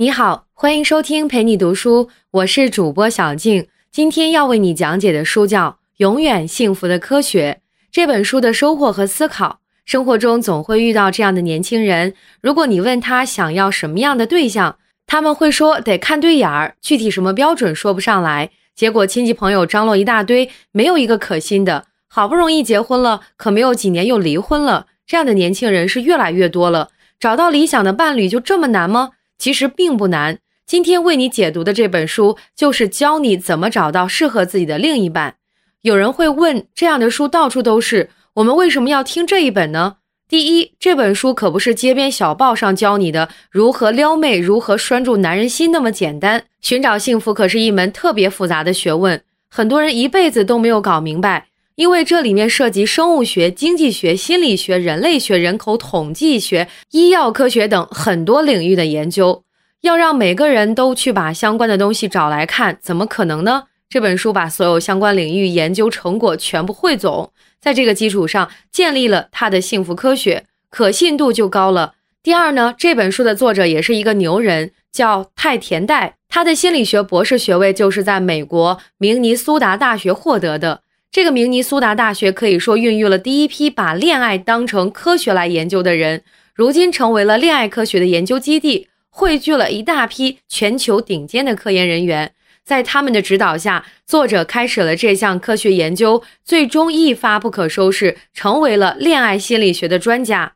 你好，欢迎收听陪你读书，我是主播小静。今天要为你讲解的书叫《永远幸福的科学》。这本书的收获和思考，生活中总会遇到这样的年轻人。如果你问他想要什么样的对象，他们会说得看对眼儿，具体什么标准说不上来。结果亲戚朋友张罗一大堆，没有一个可心的。好不容易结婚了，可没有几年又离婚了。这样的年轻人是越来越多了。找到理想的伴侣就这么难吗？其实并不难。今天为你解读的这本书，就是教你怎么找到适合自己的另一半。有人会问，这样的书到处都是，我们为什么要听这一本呢？第一，这本书可不是街边小报上教你的如何撩妹、如何拴住男人心那么简单。寻找幸福可是一门特别复杂的学问，很多人一辈子都没有搞明白，因为这里面涉及生物学、经济学、心理学、人类学、人口统计学、医药科学等很多领域的研究。要让每个人都去把相关的东西找来看，怎么可能呢？这本书把所有相关领域研究成果全部汇总，在这个基础上建立了他的幸福科学，可信度就高了。第二呢，这本书的作者也是一个牛人，叫泰田代，他的心理学博士学位就是在美国明尼苏达大学获得的。这个明尼苏达大学可以说孕育了第一批把恋爱当成科学来研究的人，如今成为了恋爱科学的研究基地，汇聚了一大批全球顶尖的科研人员。在他们的指导下，作者开始了这项科学研究，最终一发不可收拾，成为了恋爱心理学的专家。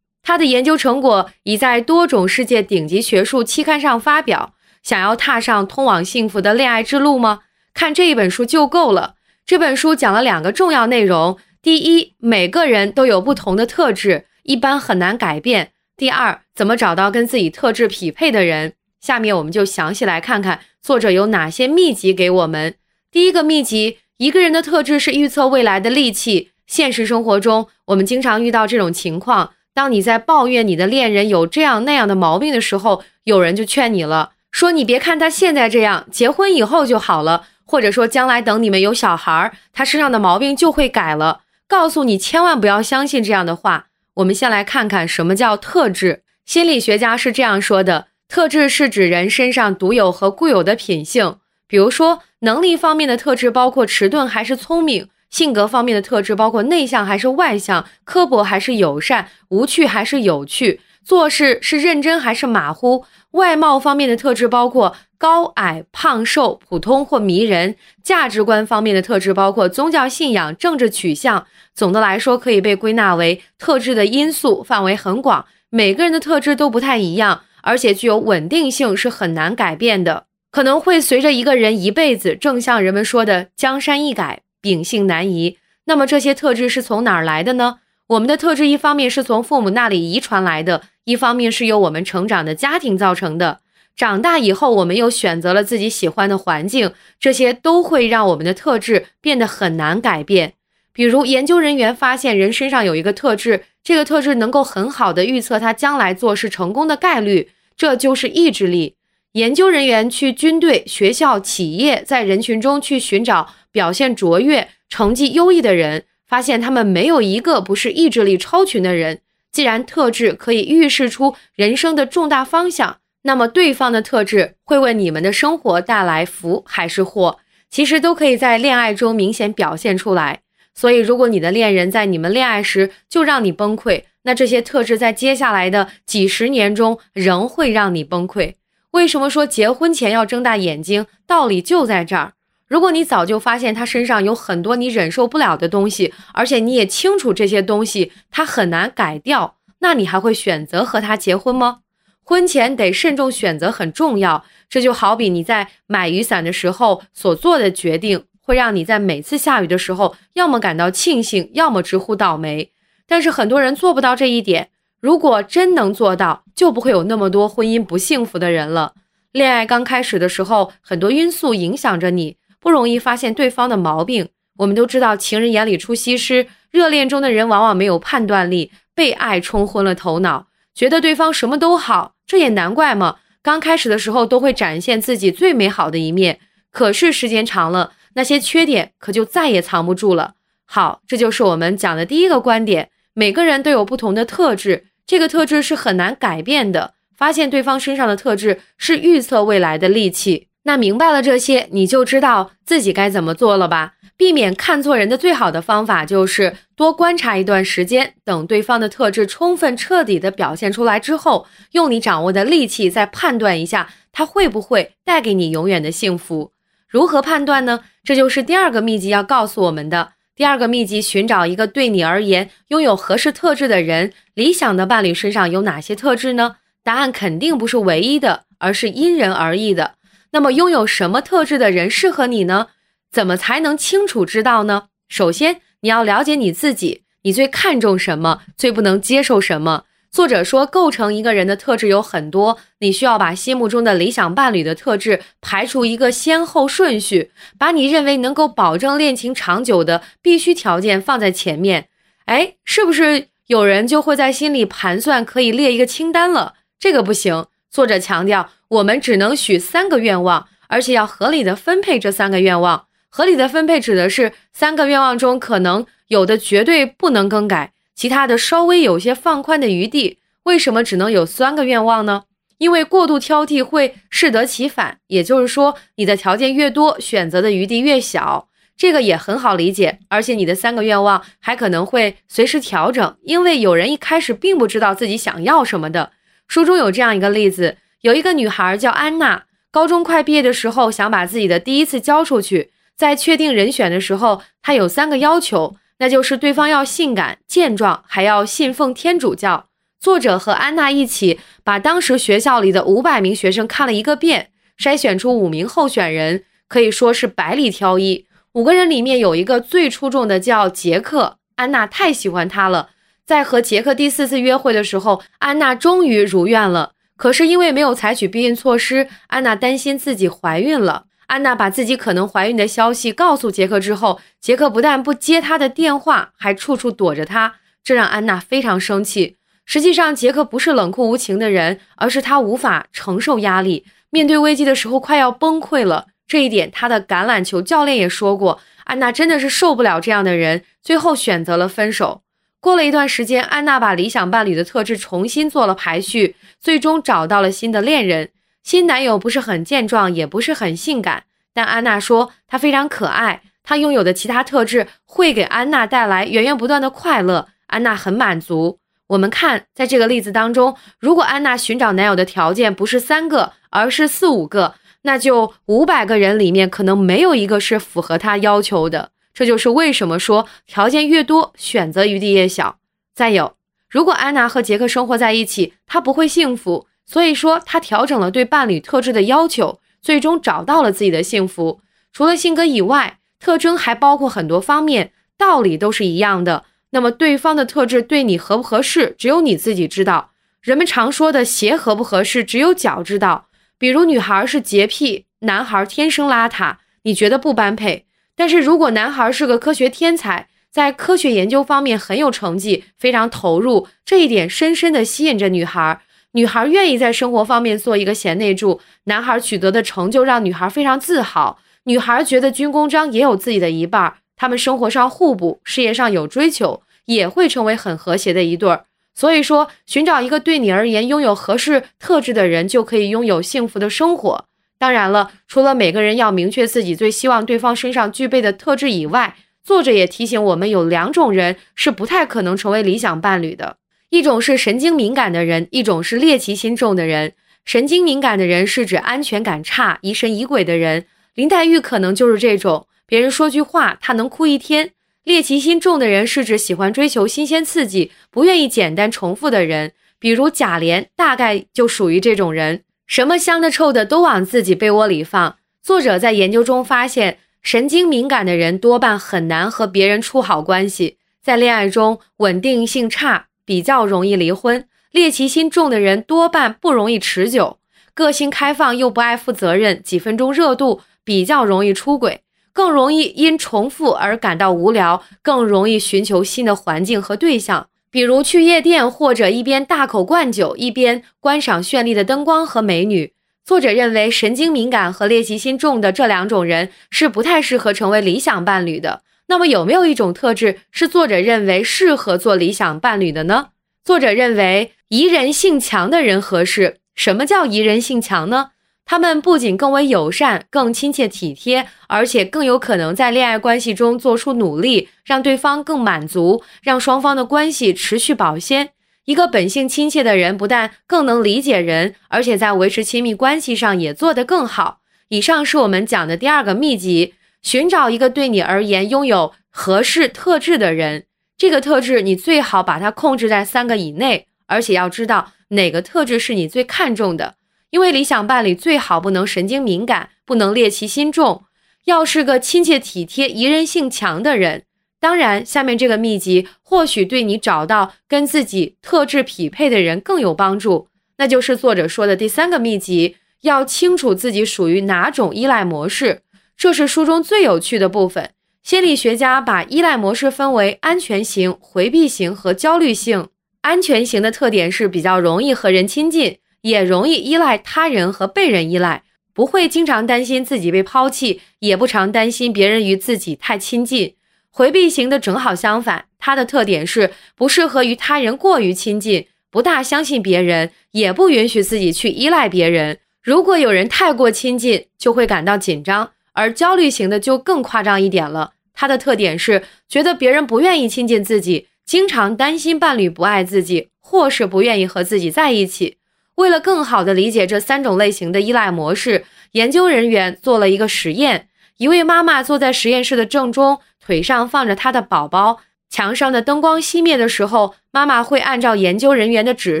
他的研究成果已在多种世界顶级学术期刊上发表。想要踏上通往幸福的恋爱之路吗？看这一本书就够了。这本书讲了两个重要内容：第一，每个人都有不同的特质，一般很难改变；第二，怎么找到跟自己特质匹配的人。下面我们就详细来看看。作者有哪些秘籍给我们？第一个秘籍，一个人的特质是预测未来的利器。现实生活中，我们经常遇到这种情况：当你在抱怨你的恋人有这样那样的毛病的时候，有人就劝你了，说你别看他现在这样，结婚以后就好了，或者说将来等你们有小孩儿，他身上的毛病就会改了。告诉你千万不要相信这样的话。我们先来看看什么叫特质。心理学家是这样说的。特质是指人身上独有和固有的品性，比如说能力方面的特质包括迟钝还是聪明；性格方面的特质包括内向还是外向，刻薄还是友善，无趣还是有趣，做事是认真还是马虎；外貌方面的特质包括高矮、胖瘦、普通或迷人；价值观方面的特质包括宗教信仰、政治取向。总的来说，可以被归纳为特质的因素范围很广，每个人的特质都不太一样。而且具有稳定性，是很难改变的，可能会随着一个人一辈子。正像人们说的“江山易改，秉性难移”。那么这些特质是从哪儿来的呢？我们的特质一方面是从父母那里遗传来的，一方面是由我们成长的家庭造成的。长大以后，我们又选择了自己喜欢的环境，这些都会让我们的特质变得很难改变。比如，研究人员发现人身上有一个特质。这个特质能够很好的预测他将来做事成功的概率，这就是意志力。研究人员去军队、学校、企业，在人群中去寻找表现卓越、成绩优异的人，发现他们没有一个不是意志力超群的人。既然特质可以预示出人生的重大方向，那么对方的特质会为你们的生活带来福还是祸，其实都可以在恋爱中明显表现出来。所以，如果你的恋人在你们恋爱时就让你崩溃，那这些特质在接下来的几十年中仍会让你崩溃。为什么说结婚前要睁大眼睛？道理就在这儿。如果你早就发现他身上有很多你忍受不了的东西，而且你也清楚这些东西他很难改掉，那你还会选择和他结婚吗？婚前得慎重选择很重要。这就好比你在买雨伞的时候所做的决定。会让你在每次下雨的时候，要么感到庆幸，要么直呼倒霉。但是很多人做不到这一点。如果真能做到，就不会有那么多婚姻不幸福的人了。恋爱刚开始的时候，很多因素影响着你，不容易发现对方的毛病。我们都知道，情人眼里出西施，热恋中的人往往没有判断力，被爱冲昏了头脑，觉得对方什么都好。这也难怪嘛。刚开始的时候都会展现自己最美好的一面，可是时间长了。那些缺点可就再也藏不住了。好，这就是我们讲的第一个观点：每个人都有不同的特质，这个特质是很难改变的。发现对方身上的特质是预测未来的利器。那明白了这些，你就知道自己该怎么做了吧？避免看错人的最好的方法就是多观察一段时间，等对方的特质充分彻底的表现出来之后，用你掌握的利器再判断一下他会不会带给你永远的幸福。如何判断呢？这就是第二个秘籍要告诉我们的。第二个秘籍：寻找一个对你而言拥有合适特质的人。理想的伴侣身上有哪些特质呢？答案肯定不是唯一的，而是因人而异的。那么，拥有什么特质的人适合你呢？怎么才能清楚知道呢？首先，你要了解你自己，你最看重什么，最不能接受什么。作者说，构成一个人的特质有很多，你需要把心目中的理想伴侣的特质排除一个先后顺序，把你认为能够保证恋情长久的必须条件放在前面。哎，是不是有人就会在心里盘算，可以列一个清单了？这个不行。作者强调，我们只能许三个愿望，而且要合理的分配这三个愿望。合理的分配指的是三个愿望中可能有的绝对不能更改，其他的稍微有些放宽的余地。为什么只能有三个愿望呢？因为过度挑剔会适得其反，也就是说，你的条件越多，选择的余地越小。这个也很好理解，而且你的三个愿望还可能会随时调整，因为有人一开始并不知道自己想要什么的。书中有这样一个例子，有一个女孩叫安娜，高中快毕业的时候，想把自己的第一次交出去。在确定人选的时候，她有三个要求，那就是对方要性感、健壮，还要信奉天主教。作者和安娜一起把当时学校里的五百名学生看了一个遍，筛选出五名候选人，可以说是百里挑一。五个人里面有一个最出众的，叫杰克。安娜太喜欢他了，在和杰克第四次约会的时候，安娜终于如愿了。可是因为没有采取避孕措施，安娜担心自己怀孕了。安娜把自己可能怀孕的消息告诉杰克之后，杰克不但不接她的电话，还处处躲着她，这让安娜非常生气。实际上，杰克不是冷酷无情的人，而是他无法承受压力，面对危机的时候快要崩溃了。这一点，他的橄榄球教练也说过。安娜真的是受不了这样的人，最后选择了分手。过了一段时间，安娜把理想伴侣的特质重新做了排序，最终找到了新的恋人。新男友不是很健壮，也不是很性感，但安娜说他非常可爱。他拥有的其他特质会给安娜带来源源不断的快乐，安娜很满足。我们看，在这个例子当中，如果安娜寻找男友的条件不是三个，而是四五个，那就五百个人里面可能没有一个是符合她要求的。这就是为什么说条件越多，选择余地越小。再有，如果安娜和杰克生活在一起，她不会幸福。所以说，他调整了对伴侣特质的要求，最终找到了自己的幸福。除了性格以外，特征还包括很多方面，道理都是一样的。那么，对方的特质对你合不合适，只有你自己知道。人们常说的鞋合不合适，只有脚知道。比如，女孩是洁癖，男孩天生邋遢，你觉得不般配。但是如果男孩是个科学天才，在科学研究方面很有成绩，非常投入，这一点深深的吸引着女孩。女孩愿意在生活方面做一个贤内助，男孩取得的成就让女孩非常自豪。女孩觉得军功章也有自己的一半，他们生活上互补，事业上有追求，也会成为很和谐的一对儿。所以说，寻找一个对你而言拥有合适特质的人，就可以拥有幸福的生活。当然了，除了每个人要明确自己最希望对方身上具备的特质以外，作者也提醒我们，有两种人是不太可能成为理想伴侣的。一种是神经敏感的人，一种是猎奇心重的人。神经敏感的人是指安全感差、疑神疑鬼的人。林黛玉可能就是这种，别人说句话，她能哭一天。猎奇心重的人是指喜欢追求新鲜刺激、不愿意简单重复的人，比如贾琏，大概就属于这种人。什么香的、臭的都往自己被窝里放。作者在研究中发现，神经敏感的人多半很难和别人处好关系，在恋爱中稳定性差。比较容易离婚，猎奇心重的人多半不容易持久，个性开放又不爱负责任，几分钟热度，比较容易出轨，更容易因重复而感到无聊，更容易寻求新的环境和对象，比如去夜店或者一边大口灌酒一边观赏绚丽的灯光和美女。作者认为，神经敏感和猎奇心重的这两种人是不太适合成为理想伴侣的。那么有没有一种特质是作者认为适合做理想伴侣的呢？作者认为宜人性强的人合适，什么叫宜人性强呢？他们不仅更为友善、更亲切体贴，而且更有可能在恋爱关系中做出努力，让对方更满足，让双方的关系持续保鲜。一个本性亲切的人，不但更能理解人，而且在维持亲密关系上也做得更好。以上是我们讲的第二个秘籍：寻找一个对你而言拥有合适特质的人。这个特质你最好把它控制在三个以内，而且要知道哪个特质是你最看重的。因为理想伴侣最好不能神经敏感，不能猎奇心重，要是个亲切体贴、宜人性强的人。当然，下面这个秘籍或许对你找到跟自己特质匹配的人更有帮助。那就是作者说的第三个秘籍：要清楚自己属于哪种依赖模式。这是书中最有趣的部分。心理学家把依赖模式分为安全型、回避型和焦虑性。安全型的特点是比较容易和人亲近。也容易依赖他人和被人依赖，不会经常担心自己被抛弃，也不常担心别人与自己太亲近。回避型的正好相反，他的特点是不适合与他人过于亲近，不大相信别人，也不允许自己去依赖别人。如果有人太过亲近，就会感到紧张。而焦虑型的就更夸张一点了，他的特点是觉得别人不愿意亲近自己，经常担心伴侣不爱自己，或是不愿意和自己在一起。为了更好地理解这三种类型的依赖模式，研究人员做了一个实验。一位妈妈坐在实验室的正中，腿上放着她的宝宝。墙上的灯光熄灭的时候，妈妈会按照研究人员的指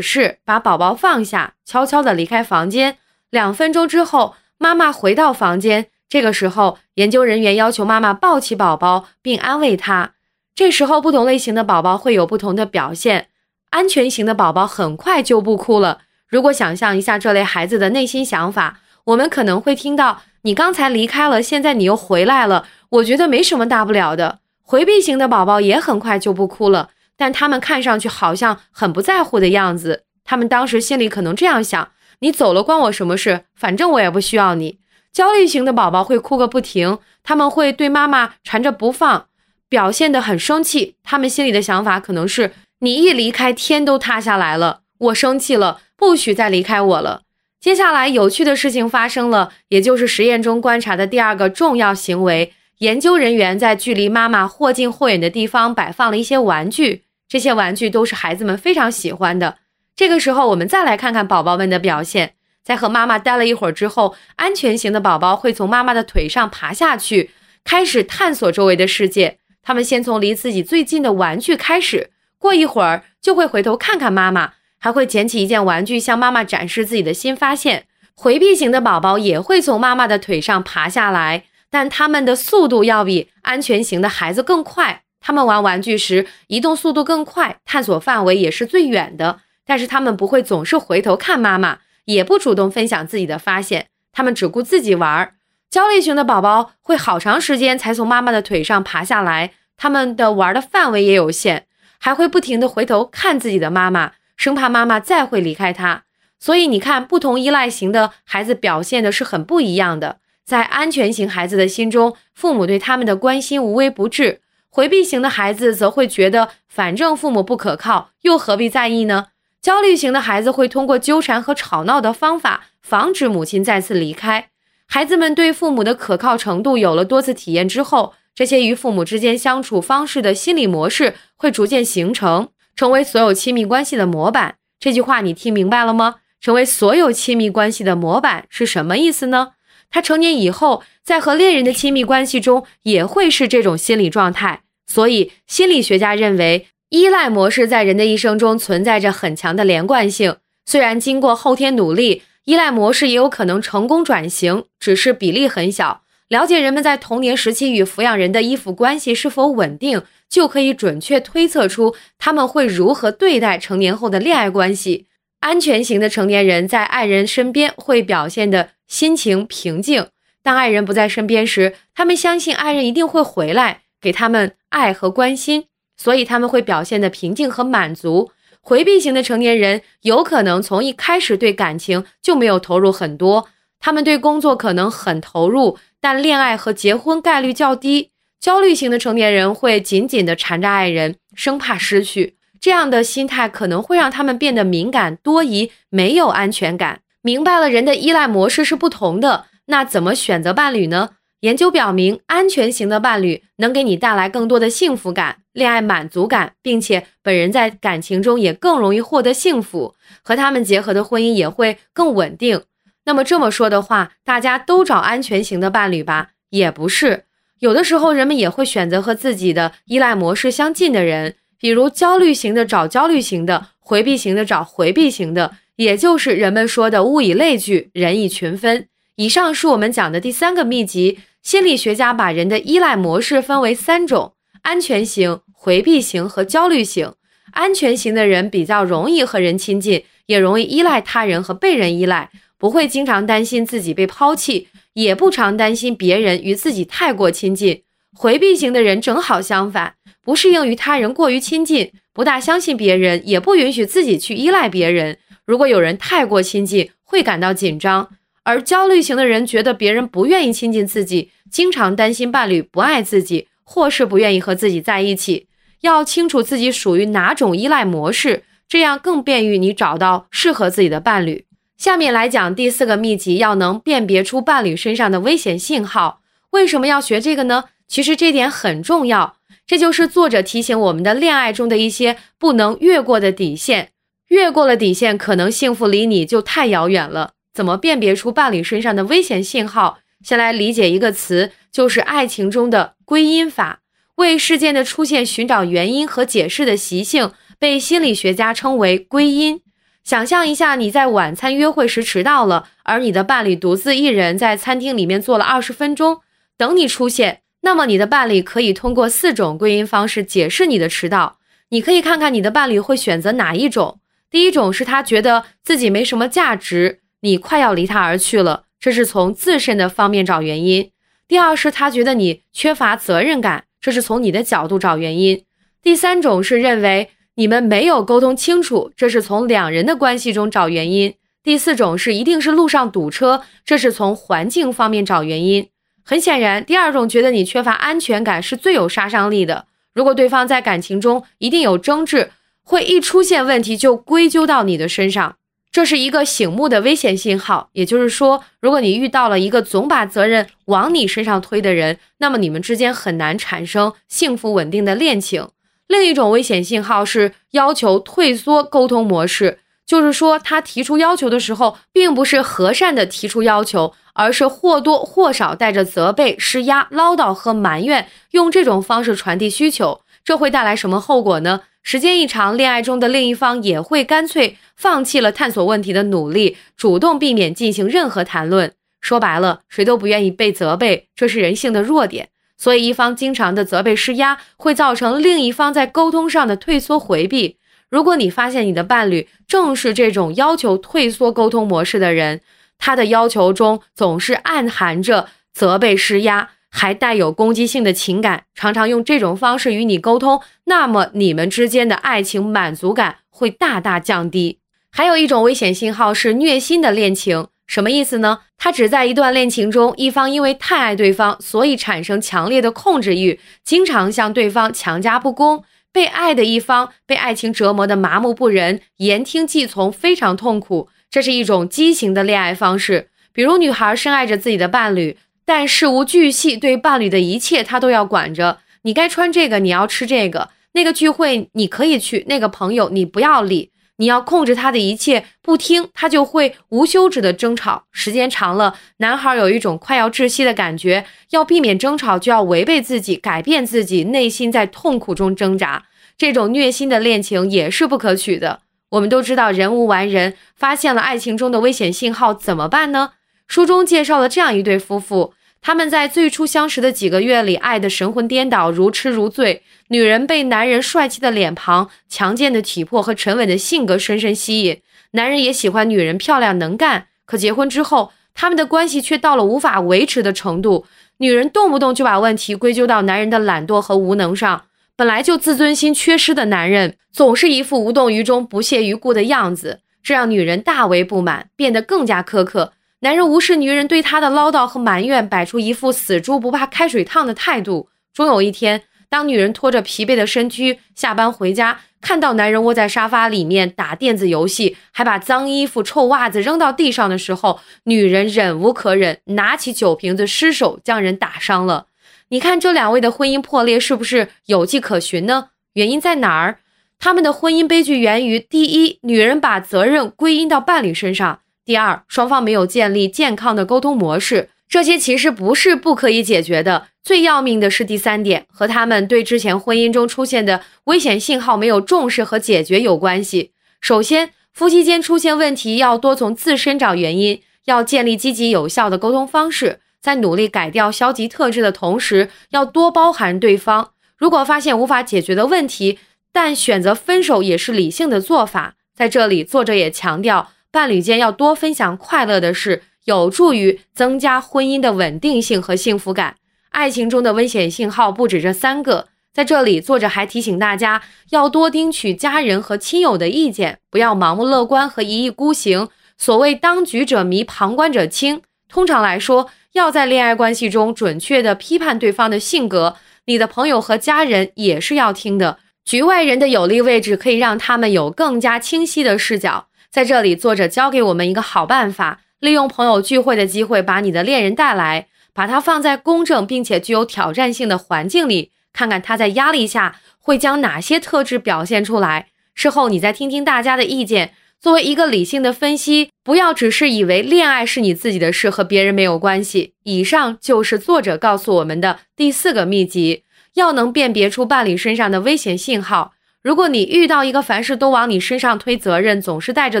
示把宝宝放下，悄悄地离开房间。两分钟之后，妈妈回到房间。这个时候，研究人员要求妈妈抱起宝宝并安慰他。这时候，不同类型的宝宝会有不同的表现。安全型的宝宝很快就不哭了。如果想象一下这类孩子的内心想法，我们可能会听到：“你刚才离开了，现在你又回来了。”我觉得没什么大不了的。回避型的宝宝也很快就不哭了，但他们看上去好像很不在乎的样子。他们当时心里可能这样想：“你走了关我什么事？反正我也不需要你。”焦虑型的宝宝会哭个不停，他们会对妈妈缠着不放，表现得很生气。他们心里的想法可能是：“你一离开，天都塌下来了。”我生气了。不许再离开我了。接下来有趣的事情发生了，也就是实验中观察的第二个重要行为。研究人员在距离妈妈或近或远的地方摆放了一些玩具，这些玩具都是孩子们非常喜欢的。这个时候，我们再来看看宝宝们的表现。在和妈妈待了一会儿之后，安全型的宝宝会从妈妈的腿上爬下去，开始探索周围的世界。他们先从离自己最近的玩具开始，过一会儿就会回头看看妈妈。还会捡起一件玩具，向妈妈展示自己的新发现。回避型的宝宝也会从妈妈的腿上爬下来，但他们的速度要比安全型的孩子更快。他们玩玩具时移动速度更快，探索范围也是最远的。但是他们不会总是回头看妈妈，也不主动分享自己的发现，他们只顾自己玩。焦虑型的宝宝会好长时间才从妈妈的腿上爬下来，他们的玩的范围也有限，还会不停的回头看自己的妈妈。生怕妈妈再会离开他，所以你看，不同依赖型的孩子表现的是很不一样的。在安全型孩子的心中，父母对他们的关心无微不至；回避型的孩子则会觉得，反正父母不可靠，又何必在意呢？焦虑型的孩子会通过纠缠和吵闹的方法，防止母亲再次离开。孩子们对父母的可靠程度有了多次体验之后，这些与父母之间相处方式的心理模式会逐渐形成。成为所有亲密关系的模板，这句话你听明白了吗？成为所有亲密关系的模板是什么意思呢？他成年以后，在和恋人的亲密关系中也会是这种心理状态。所以，心理学家认为，依赖模式在人的一生中存在着很强的连贯性。虽然经过后天努力，依赖模式也有可能成功转型，只是比例很小。了解人们在童年时期与抚养人的依附关系是否稳定。就可以准确推测出他们会如何对待成年后的恋爱关系。安全型的成年人在爱人身边会表现的心情平静，当爱人不在身边时，他们相信爱人一定会回来给他们爱和关心，所以他们会表现的平静和满足。回避型的成年人有可能从一开始对感情就没有投入很多，他们对工作可能很投入，但恋爱和结婚概率较低。焦虑型的成年人会紧紧地缠着爱人，生怕失去。这样的心态可能会让他们变得敏感、多疑、没有安全感。明白了人的依赖模式是不同的，那怎么选择伴侣呢？研究表明，安全型的伴侣能给你带来更多的幸福感、恋爱满足感，并且本人在感情中也更容易获得幸福，和他们结合的婚姻也会更稳定。那么这么说的话，大家都找安全型的伴侣吧？也不是，有的时候人们也会选择和自己的依赖模式相近的人，比如焦虑型的找焦虑型的，回避型的找回避型的，也就是人们说的物以类聚，人以群分。以上是我们讲的第三个秘籍。心理学家把人的依赖模式分为三种：安全型、回避型和焦虑型。安全型的人比较容易和人亲近，也容易依赖他人和被人依赖，不会经常担心自己被抛弃，也不常担心别人与自己太过亲近。回避型的人正好相反，不适应与他人过于亲近，不大相信别人，也不允许自己去依赖别人。如果有人太过亲近，会感到紧张。而焦虑型的人觉得别人不愿意亲近自己，经常担心伴侣不爱自己，或是不愿意和自己在一起。要清楚自己属于哪种依赖模式，这样更便于你找到适合自己的伴侣。下面来讲第四个秘籍，要能辨别出伴侣身上的危险信号。为什么要学这个呢？其实这点很重要，这就是作者提醒我们的恋爱中的一些不能越过的底线。越过了底线，可能幸福离你就太遥远了。怎么辨别出伴侣身上的危险信号？先来理解一个词，就是爱情中的归因法。为事件的出现寻找原因和解释的习性，被心理学家称为归因。想象一下，你在晚餐约会时迟到了，而你的伴侣独自一人在餐厅里面坐了二十分钟，等你出现。那么你的伴侣可以通过四种归因方式解释你的迟到。你可以看看你的伴侣会选择哪一种。第一种是他觉得自己没什么价值。你快要离他而去了，这是从自身的方面找原因。第二是他觉得你缺乏责任感，这是从你的角度找原因。第三种是认为你们没有沟通清楚，这是从两人的关系中找原因。第四种是一定是路上堵车，这是从环境方面找原因。很显然，第二种觉得你缺乏安全感是最有杀伤力的。如果对方在感情中一定有争执，会一出现问题就归咎到你的身上。这是一个醒目的危险信号，也就是说，如果你遇到了一个总把责任往你身上推的人，那么你们之间很难产生幸福稳定的恋情。另一种危险信号是要求退缩沟通模式，就是说他提出要求的时候，并不是和善的提出要求，而是或多或少带着责备、施压、唠叨和埋怨，用这种方式传递需求。这会带来什么后果呢？时间一长，恋爱中的另一方也会干脆放弃了探索问题的努力，主动避免进行任何谈论。说白了，谁都不愿意被责备，这是人性的弱点。所以，一方经常的责备施压，会造成另一方在沟通上的退缩回避。如果你发现你的伴侣正是这种要求退缩沟通模式的人，他的要求中总是暗含着责备施压。还带有攻击性的情感，常常用这种方式与你沟通，那么你们之间的爱情满足感会大大降低。还有一种危险信号是虐心的恋情，什么意思呢？他只在一段恋情中，一方因为太爱对方，所以产生强烈的控制欲，经常向对方强加不公。被爱的一方被爱情折磨的麻木不仁，言听计从，非常痛苦。这是一种畸形的恋爱方式。比如，女孩深爱着自己的伴侣。但事无巨细，对伴侣的一切他都要管着。你该穿这个，你要吃这个，那个聚会你可以去，那个朋友你不要理。你要控制他的一切，不听他就会无休止的争吵。时间长了，男孩有一种快要窒息的感觉。要避免争吵，就要违背自己，改变自己，内心在痛苦中挣扎。这种虐心的恋情也是不可取的。我们都知道，人无完人，发现了爱情中的危险信号怎么办呢？书中介绍了这样一对夫妇，他们在最初相识的几个月里，爱得神魂颠倒，如痴如醉。女人被男人帅气的脸庞、强健的体魄和沉稳的性格深深吸引，男人也喜欢女人漂亮能干。可结婚之后，他们的关系却到了无法维持的程度。女人动不动就把问题归咎到男人的懒惰和无能上，本来就自尊心缺失的男人，总是一副无动于衷、不屑一顾的样子，这让女人大为不满，变得更加苛刻。男人无视女人对他的唠叨和埋怨，摆出一副死猪不怕开水烫的态度。终有一天，当女人拖着疲惫的身躯下班回家，看到男人窝在沙发里面打电子游戏，还把脏衣服、臭袜子扔到地上的时候，女人忍无可忍，拿起酒瓶子失手将人打伤了。你看这两位的婚姻破裂是不是有迹可循呢？原因在哪儿？他们的婚姻悲剧源于：第一，女人把责任归因到伴侣身上；第二，双方没有建立健康的沟通模式。这些其实不是不可以解决的。最要命的是第三点，和他们对之前婚姻中出现的危险信号没有重视和解决有关系。首先，夫妻间出现问题要多从自身找原因，要建立积极有效的沟通方式，在努力改掉消极特质的同时，要多包含对方。如果发现无法解决的问题，但选择分手也是理性的做法。在这里，作者也强调，伴侣间要多分享快乐的事。有助于增加婚姻的稳定性和幸福感。爱情中的危险信号不止这三个，在这里，作者还提醒大家要多听取家人和亲友的意见，不要盲目乐观和一意孤行。所谓当局者迷，旁观者清。通常来说，要在恋爱关系中准确地批判对方的性格，你的朋友和家人也是要听的。局外人的有利位置可以让他们有更加清晰的视角。在这里，作者教给我们一个好办法。利用朋友聚会的机会，把你的恋人带来，把他放在公正并且具有挑战性的环境里，看看他在压力下会将哪些特质表现出来。事后你再听听大家的意见，作为一个理性的分析，不要只是以为恋爱是你自己的事，和别人没有关系。以上就是作者告诉我们的第四个秘籍：要能辨别出伴侣身上的危险信号。如果你遇到一个凡事都往你身上推责任，总是带着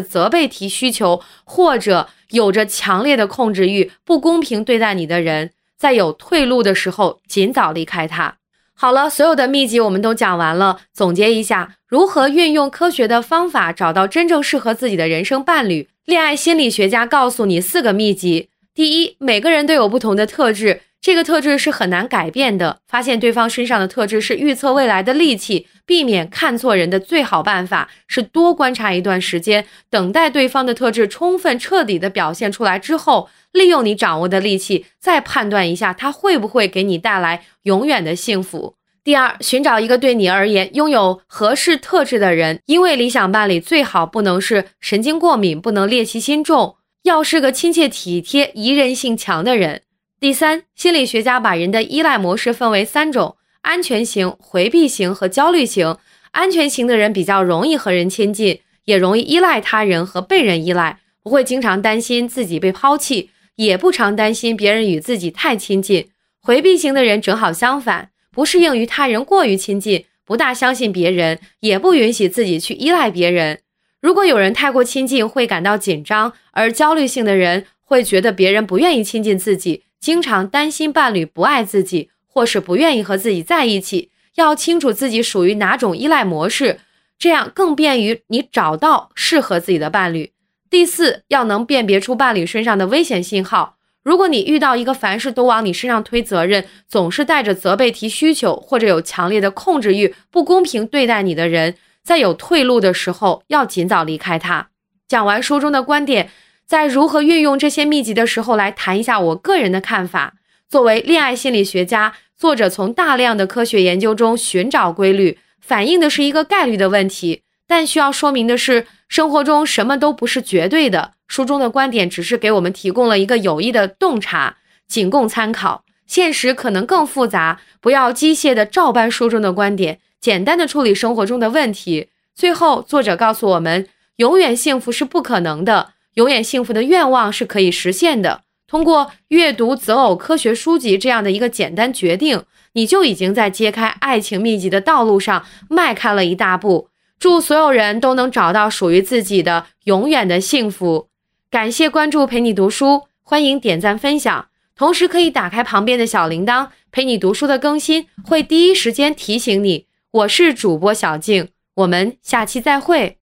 责备提需求，或者有着强烈的控制欲、不公平对待你的人，在有退路的时候，尽早离开他。好了，所有的秘籍我们都讲完了。总结一下，如何运用科学的方法找到真正适合自己的人生伴侣？恋爱心理学家告诉你四个秘籍：第一，每个人都有不同的特质。这个特质是很难改变的。发现对方身上的特质是预测未来的利器。避免看错人的最好办法是多观察一段时间，等待对方的特质充分彻底的表现出来之后，利用你掌握的利器，再判断一下他会不会给你带来永远的幸福。第二，寻找一个对你而言拥有合适特质的人，因为理想伴侣最好不能是神经过敏，不能猎奇心重，要是个亲切体贴、宜人性强的人。第三，心理学家把人的依赖模式分为三种：安全型、回避型和焦虑型。安全型的人比较容易和人亲近，也容易依赖他人和被人依赖，不会经常担心自己被抛弃，也不常担心别人与自己太亲近。回避型的人正好相反，不适应与他人过于亲近，不大相信别人，也不允许自己去依赖别人。如果有人太过亲近，会感到紧张；而焦虑性的人会觉得别人不愿意亲近自己。经常担心伴侣不爱自己，或是不愿意和自己在一起，要清楚自己属于哪种依赖模式，这样更便于你找到适合自己的伴侣。第四，要能辨别出伴侣身上的危险信号。如果你遇到一个凡事都往你身上推责任，总是带着责备提需求，或者有强烈的控制欲、不公平对待你的人，在有退路的时候，要尽早离开他。讲完书中的观点。在如何运用这些秘籍的时候，来谈一下我个人的看法。作为恋爱心理学家，作者从大量的科学研究中寻找规律，反映的是一个概率的问题。但需要说明的是，生活中什么都不是绝对的。书中的观点只是给我们提供了一个有益的洞察，仅供参考。现实可能更复杂，不要机械的照搬书中的观点，简单的处理生活中的问题。最后，作者告诉我们，永远幸福是不可能的。永远幸福的愿望是可以实现的。通过阅读择偶科学书籍这样的一个简单决定，你就已经在揭开爱情秘籍的道路上迈开了一大步。祝所有人都能找到属于自己的永远的幸福。感谢关注陪你读书，欢迎点赞分享，同时可以打开旁边的小铃铛，陪你读书的更新会第一时间提醒你。我是主播小静，我们下期再会。